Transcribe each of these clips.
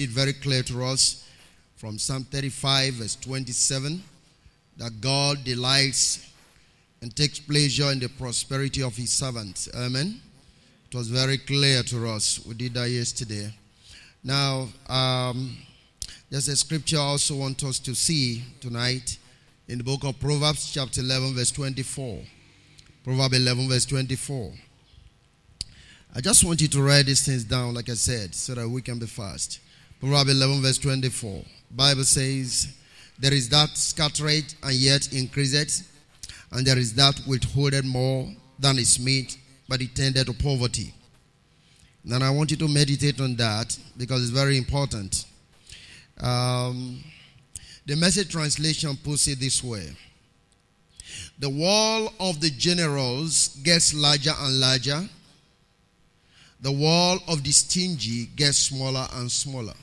it very clear to us from Psalm 35, verse 27, that God delights and takes pleasure in the prosperity of his servants. Amen. It was very clear to us. We did that yesterday. Now, um, there's a scripture I also want us to see tonight in the book of Proverbs, chapter 11, verse 24. Proverbs 11, verse 24. I just want you to write these things down, like I said, so that we can be fast. Proverbs 11, verse 24. Bible says, There is that scattered and yet increased, and there is that withholded more than is meet, but it tended to poverty. And I want you to meditate on that because it's very important. Um, the message translation puts it this way The wall of the generals gets larger and larger, the wall of the stingy gets smaller and smaller.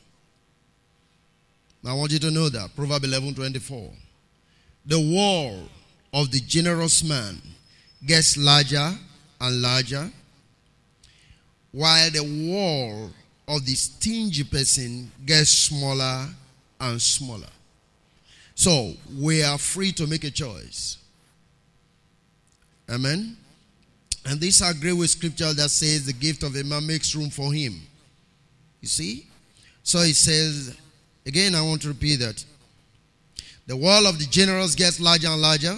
I want you to know that. Proverbs 11 24. The wall of the generous man gets larger and larger, while the wall of the stingy person gets smaller and smaller. So, we are free to make a choice. Amen. And this agree with scripture that says the gift of a man makes room for him. You see? So it says, Again, I want to repeat that. The wall of the generous gets larger and larger,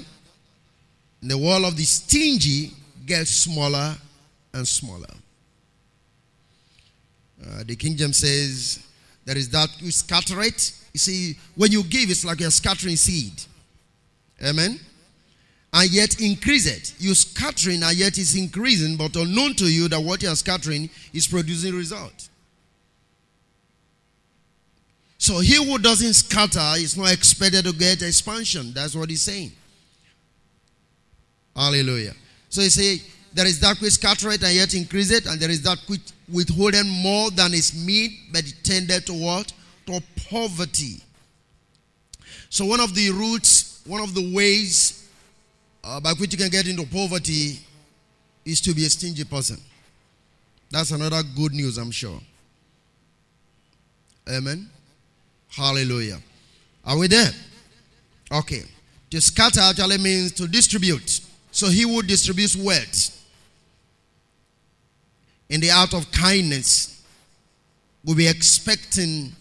and the wall of the stingy gets smaller and smaller. Uh, the King James says, There is that you scatter it. You see, when you give, it's like you're scattering seed. Amen. And yet increase it. You're scattering, and yet it's increasing, but unknown to you that what you're scattering is producing result. So he who doesn't scatter is not expected to get expansion. That's what he's saying. Hallelujah. So he say there is that which scattereth and yet increase it, and there is that which withholding more than is meet, but it tended to what? To poverty. So one of the roots, one of the ways uh, by which you can get into poverty is to be a stingy person. That's another good news, I'm sure. Amen. Hallelujah. Are we there? Okay. To scatter actually means to distribute. So he who distribute wealth in the art of kindness will be expecting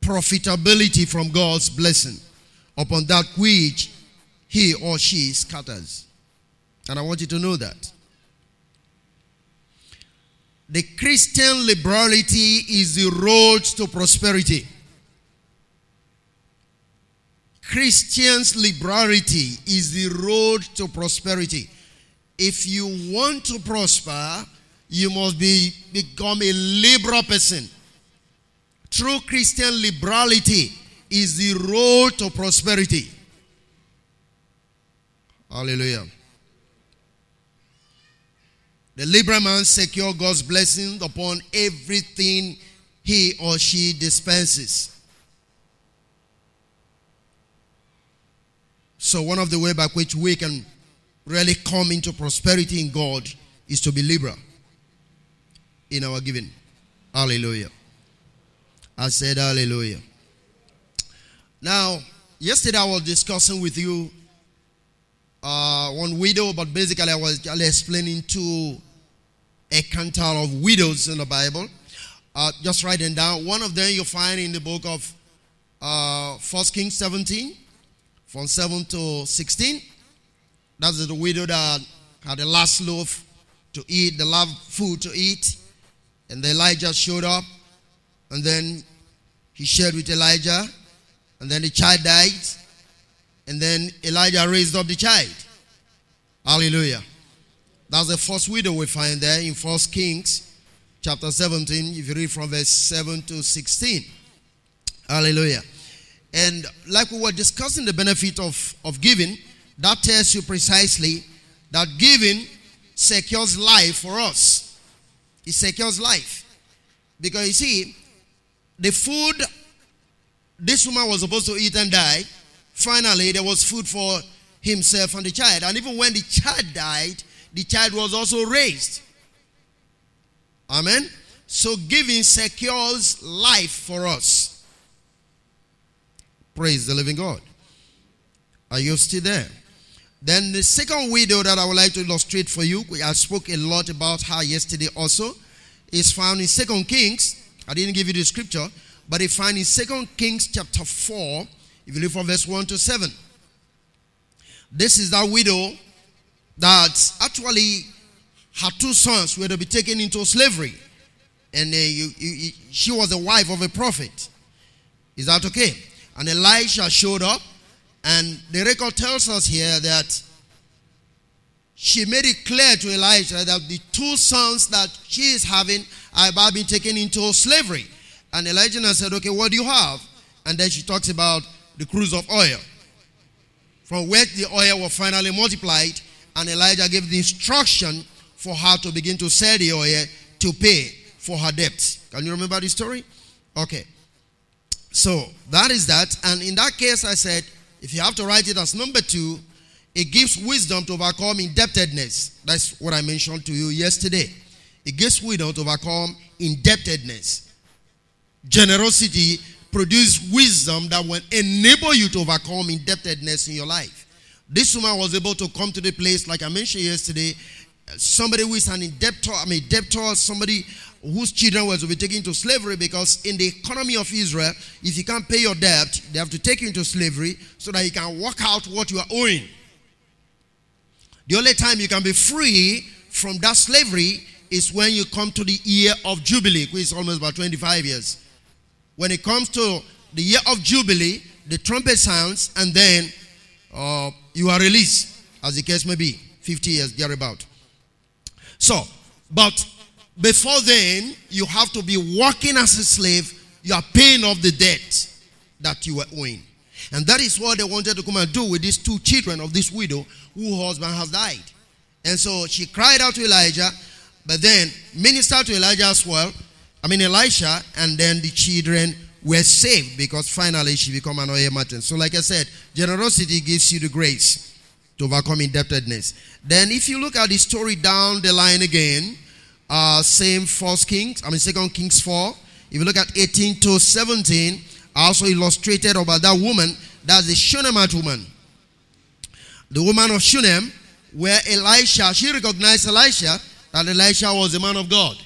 profitability from God's blessing upon that which he or she scatters. And I want you to know that. The Christian liberality is the road to prosperity. Christian's liberality is the road to prosperity. If you want to prosper, you must be become a liberal person. True Christian liberality is the road to prosperity. Hallelujah. The liberal man secure God's blessing upon everything he or she dispenses. So one of the way by which we can really come into prosperity in God is to be liberal in our giving. Hallelujah. I said hallelujah. Now, yesterday I was discussing with you uh, one widow, but basically I was explaining to a canter of widows in the Bible. Uh, just writing down. One of them you find in the book of uh, 1 Kings 17, from 7 to 16. That's the widow that had the last loaf to eat, the last food to eat. And Elijah showed up. And then he shared with Elijah. And then the child died. And then Elijah raised up the child. Hallelujah. That's the first widow we find there in First Kings chapter 17, if you read from verse 7 to 16. Hallelujah. And like we were discussing the benefit of, of giving, that tells you precisely that giving secures life for us. It secures life. Because you see, the food this woman was supposed to eat and die, finally there was food for himself and the child. And even when the child died, the child was also raised. Amen. So giving secures life for us. Praise the living God. Are you still there? Then the second widow that I would like to illustrate for you, I spoke a lot about her yesterday also, is found in Second Kings. I didn't give you the scripture, but it's found in Second Kings chapter 4, if you look from verse 1 to 7. This is that widow that actually her two sons were to be taken into slavery. And uh, you, you, she was the wife of a prophet. Is that okay? And Elisha showed up. And the record tells us here that she made it clear to Elisha that the two sons that she is having are about being taken into slavery. And Elijah said, Okay, what do you have? And then she talks about the cruse of oil. From where the oil was finally multiplied, and Elijah gave the instruction for her to begin to sell the oil to pay for her debts. Can you remember the story? Okay. So that is that. And in that case, I said, if you have to write it as number two, it gives wisdom to overcome indebtedness. That's what I mentioned to you yesterday. It gives wisdom to overcome indebtedness. Generosity produces wisdom that will enable you to overcome indebtedness in your life. This woman was able to come to the place, like I mentioned yesterday, somebody who is an debtor, I mean, debtor, somebody whose children were to be taken into slavery because in the economy of Israel, if you can't pay your debt, they have to take you into slavery so that you can work out what you are owing. The only time you can be free from that slavery is when you come to the year of Jubilee, which is almost about 25 years. When it comes to the year of Jubilee, the trumpet sounds, and then uh, you are released, as the case may be, 50 years, thereabout. So, but before then, you have to be working as a slave. You are paying off the debt that you were owing. And that is what they wanted to come and do with these two children of this widow whose husband has died. And so she cried out to Elijah, but then ministered to Elijah as well. I mean Elisha, and then the children were saved because finally she became an oil merchant. So, like I said, generosity gives you the grace to overcome indebtedness. Then, if you look at the story down the line again, uh, same First Kings, I mean Second Kings four. If you look at 18 to 17, I also illustrated about that woman. That's the Shunammite woman. The woman of Shunem, where Elisha, she recognized Elisha, that Elisha was a man of God.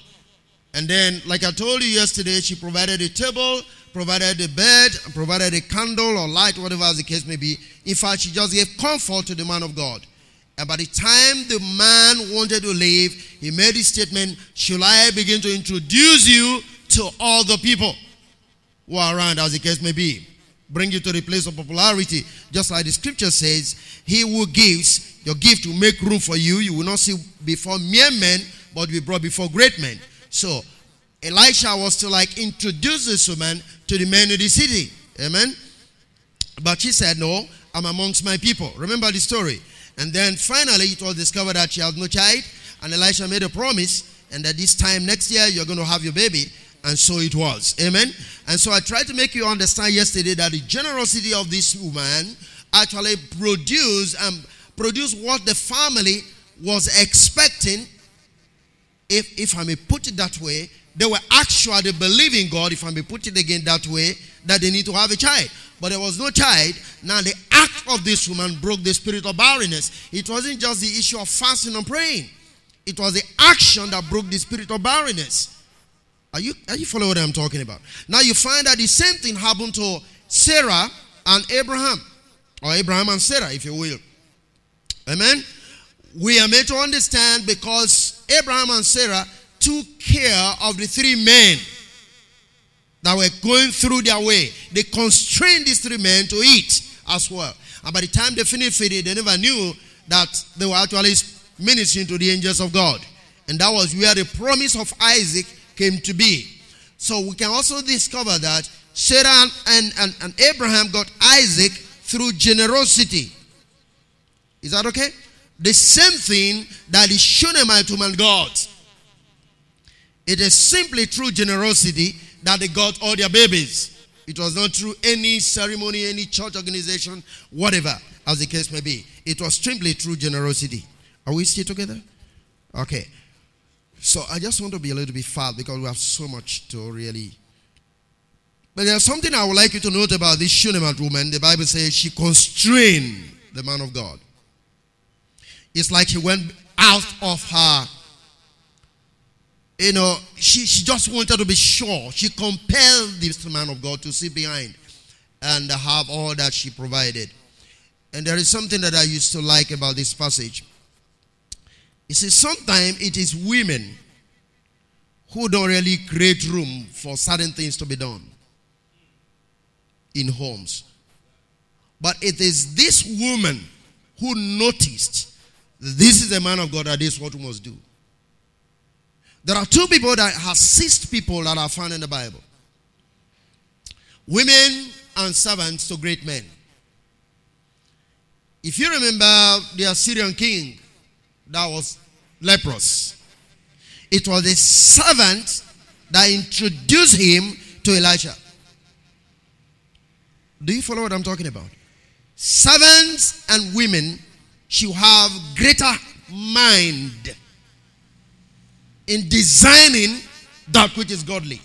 And then, like I told you yesterday, she provided a table, provided a bed, provided a candle or light, whatever the case may be. In fact, she just gave comfort to the man of God. And by the time the man wanted to leave, he made his statement, Shall I begin to introduce you to all the people who are around, as the case may be? Bring you to the place of popularity. Just like the scripture says, He who gives your gift will make room for you. You will not see before mere men, but be brought before great men. So Elisha was to like introduce this woman to the men of the city. Amen. But she said, No, I'm amongst my people. Remember the story. And then finally it was discovered that she had no child. And Elisha made a promise, and that this time next year you're going to have your baby. And so it was. Amen. And so I tried to make you understand yesterday that the generosity of this woman actually produced um, produced what the family was expecting. If if I may put it that way, they were actually believing God, if I may put it again that way, that they need to have a child. But there was no child. Now, the act of this woman broke the spirit of barrenness. It wasn't just the issue of fasting and praying, it was the action that broke the spirit of barrenness. Are you, are you following what I'm talking about? Now, you find that the same thing happened to Sarah and Abraham, or Abraham and Sarah, if you will. Amen? We are made to understand because Abraham and Sarah took care of the three men that were going through their way. They constrained these three men to eat as well. And by the time they finished feeding, they never knew that they were actually ministering to the angels of God. And that was where the promise of Isaac came to be. So we can also discover that Sarah and, and, and Abraham got Isaac through generosity. Is that okay? The same thing that the Shunammite woman got. It is simply through generosity that they got all their babies. It was not through any ceremony, any church organization, whatever, as the case may be. It was simply through generosity. Are we still together? Okay. So I just want to be a little bit fast because we have so much to really. But there's something I would like you to note about this Shunammite woman. The Bible says she constrained the man of God. It's like he went out of her. You know, she, she just wanted to be sure. She compelled this man of God to sit behind and have all that she provided. And there is something that I used to like about this passage. You see, sometimes it is women who don't really create room for certain things to be done in homes. But it is this woman who noticed this is a man of God that this is what we must do. There are two people that assist people that are found in the Bible women and servants to great men. If you remember the Assyrian king, that was leprous. It was the servant that introduced him to Elijah. Do you follow what I'm talking about? Servants and women should have greater mind in designing that which is godly.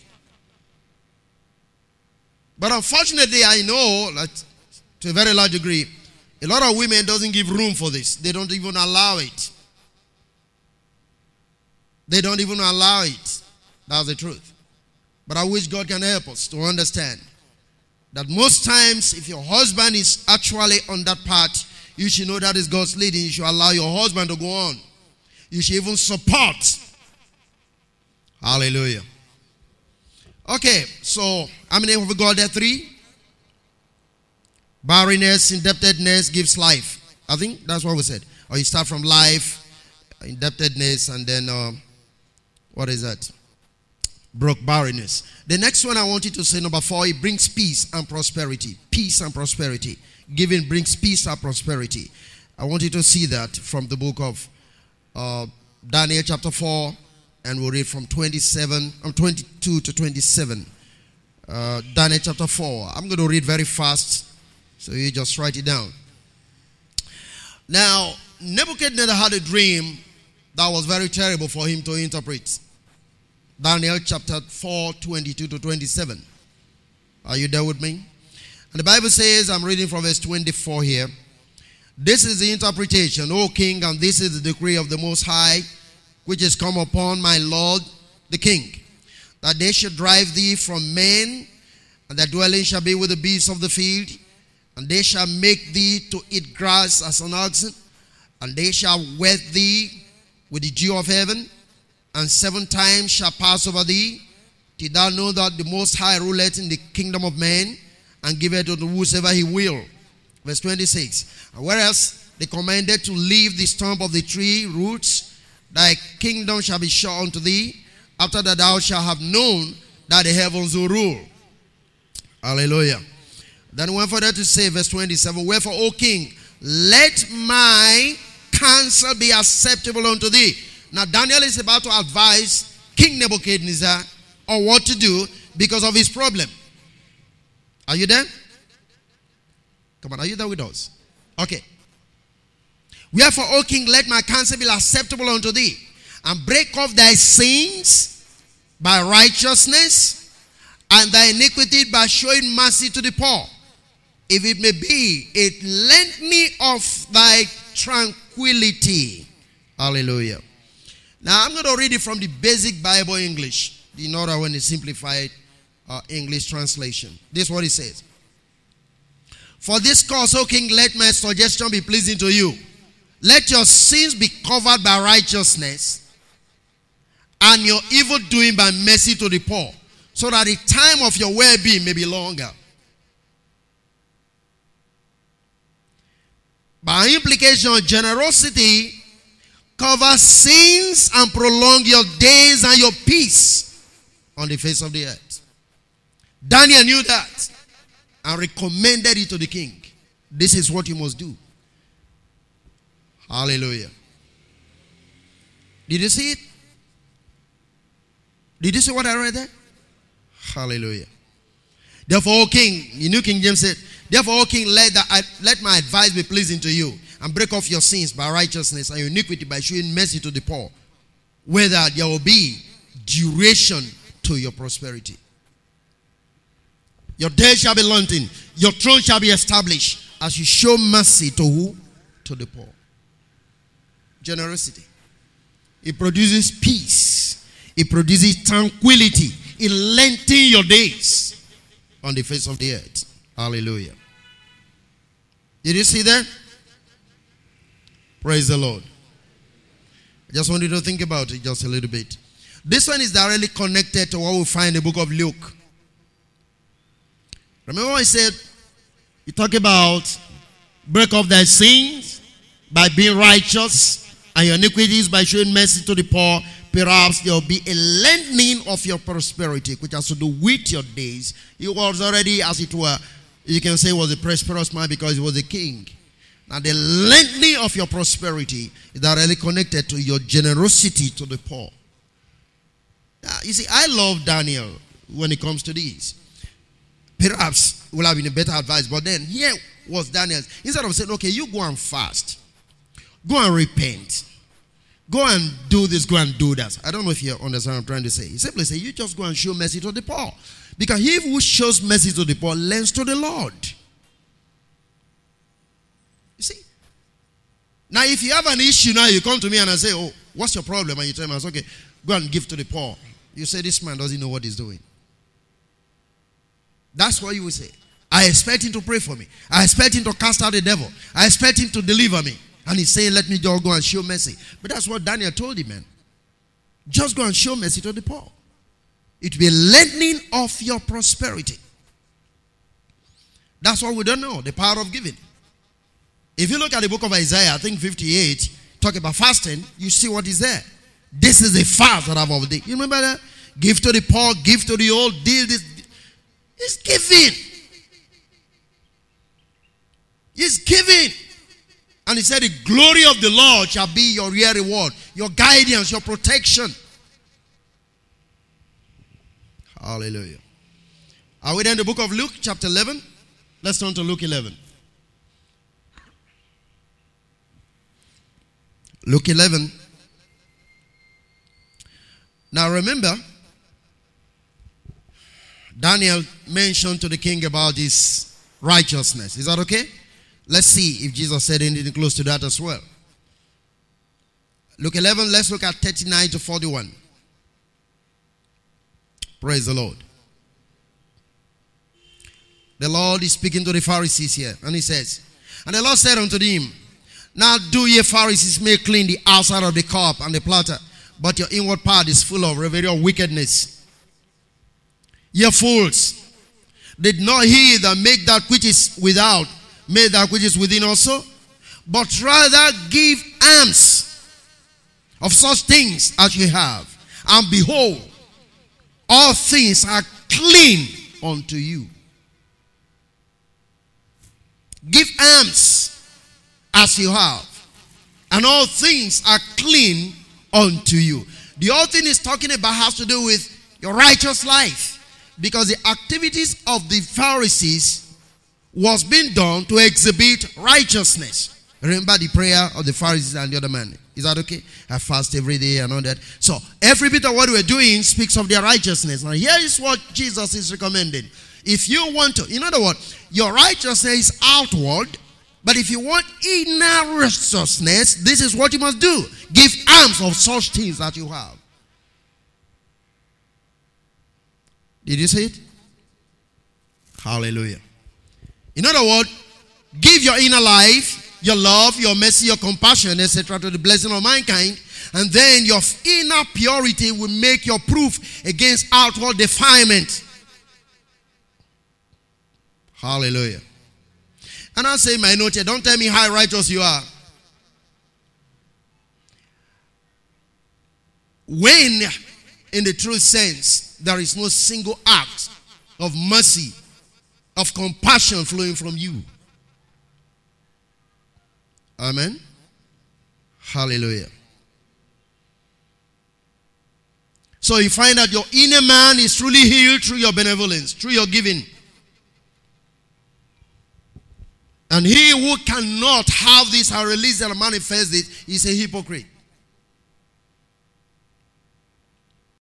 But unfortunately, I know that to a very large degree, a lot of women doesn't give room for this. They don't even allow it. They don't even allow it. That's the truth. But I wish God can help us to understand that most times, if your husband is actually on that path, you should know that is God's leading. You should allow your husband to go on. You should even support. Hallelujah. Okay, so how many have we got there? Three? Barrenness, indebtedness gives life. I think that's what we said. Or you start from life, indebtedness, and then um, what is that? Broke barrenness. The next one I want you to say, number four, it brings peace and prosperity. Peace and prosperity. Giving brings peace and prosperity. I want you to see that from the book of uh, Daniel chapter 4, and we'll read from 27, um, 22 to 27. Uh, Daniel chapter 4. I'm going to read very fast, so you just write it down. Now, Nebuchadnezzar had a dream that was very terrible for him to interpret. Daniel chapter 4, 22 to 27. Are you there with me? And the Bible says, I'm reading from verse 24 here. This is the interpretation, O king, and this is the decree of the Most High, which is come upon my Lord the king, that they should drive thee from men, and their dwelling shall be with the beasts of the field, and they shall make thee to eat grass as an oxen, and they shall wet thee with the dew of heaven, and seven times shall pass over thee. Did thou know that the Most High ruleth in the kingdom of men and giveth to whosoever he will? Verse 26. Whereas they commanded to leave the stump of the tree roots, thy kingdom shall be shut unto thee, after that thou shalt have known that the heavens will rule. Hallelujah. Then went further to say, verse 27, Wherefore, O king, let my counsel be acceptable unto thee. Now, Daniel is about to advise King Nebuchadnezzar on what to do because of his problem. Are you there? Come on, are you there with us? Okay. Wherefore, O king, let my counsel be acceptable unto thee, and break off thy sins by righteousness, and thy iniquity by showing mercy to the poor. If it may be, it lent me of thy tranquility. Hallelujah. Now I'm going to read it from the basic Bible English, the other one is simplified uh, English translation. This is what it says. For this cause, O king, let my suggestion be pleasing to you. Let your sins be covered by righteousness, and your evil doing by mercy to the poor, so that the time of your well being may be longer. By implication, generosity covers sins and prolong your days and your peace on the face of the earth. Daniel knew that and recommended it to the king. This is what you must do. Hallelujah. Did you see it? Did you see what I read there? Hallelujah. Therefore, O king, you knew King James said, Therefore, O king, let, that, let my advice be pleasing to you, and break off your sins by righteousness and iniquity by showing mercy to the poor. whether there will be duration to your prosperity. Your days shall be lengthened, your throne shall be established as you show mercy to who? To the poor. Generosity. It produces peace, it produces tranquility, it lengthens your days on the face of the earth. Hallelujah. Did you see that? Praise the Lord. I just want you to think about it just a little bit. This one is directly connected to what we find in the book of Luke. Remember I said, you talk about break off thy sins by being righteous and your iniquities by showing mercy to the poor. Perhaps there will be a lengthening of your prosperity, which has to do with your days. He was already, as it were, you can say, was a prosperous man because he was a king. Now, the lengthening of your prosperity is directly connected to your generosity to the poor. Now, you see, I love Daniel when it comes to this. Perhaps would have been a better advice, but then here was Daniel. Instead of saying, okay, you go and fast, go and repent, go and do this, go and do that. I don't know if you understand what I'm trying to say. He simply say, you just go and show mercy to the poor. Because he who shows mercy to the poor lends to the Lord. You see? Now, if you have an issue now, you come to me and I say, Oh, what's your problem? And you tell me, I say, Okay, go and give to the poor. You say, This man doesn't know what he's doing. That's what you will say. I expect him to pray for me. I expect him to cast out the devil. I expect him to deliver me. And he's saying, Let me just go and show mercy. But that's what Daniel told him, man. Just go and show mercy to the poor. It will be lengthening of your prosperity. That's what we don't know the power of giving. If you look at the book of Isaiah, I think 58, talk about fasting, you see what is there. This is a fast that I've ordained. You remember that? Give to the poor, give to the old, deal this. It's giving. It's giving. And he said, The glory of the Lord shall be your real reward, your guidance, your protection. Hallelujah. Are we there in the book of Luke, chapter 11? Let's turn to Luke 11. Luke 11. Now remember, Daniel mentioned to the king about his righteousness. Is that okay? Let's see if Jesus said anything close to that as well. Luke 11, let's look at 39 to 41. Praise the Lord. The Lord is speaking to the Pharisees here, and he says, And the Lord said unto them, Now do ye Pharisees make clean the outside of the cup and the platter, but your inward part is full of revelry of wickedness. Ye fools, did not he that make that which is without make that which is within also? But rather give alms of such things as ye have. And behold, all things are clean unto you. Give alms as you have, and all things are clean unto you. The whole thing is talking about has to do with your righteous life because the activities of the Pharisees was being done to exhibit righteousness. Remember the prayer of the Pharisees and the other man. Is that okay? I fast every day and all that. So every bit of what we're doing speaks of their righteousness. Now here is what Jesus is recommending. If you want to, in other words, your righteousness is outward, but if you want inner righteousness, this is what you must do. Give alms of such things that you have. Did you see it? Hallelujah. In other words, give your inner life your love, your mercy, your compassion, etc., to the blessing of mankind. And then your inner purity will make your proof against outward defilement. Hallelujah. And I say, my note don't tell me how righteous you are. When, in the true sense, there is no single act of mercy, of compassion flowing from you. Amen. Hallelujah. So you find that your inner man is truly healed through your benevolence, through your giving. And he who cannot have this and release and manifest it is a hypocrite.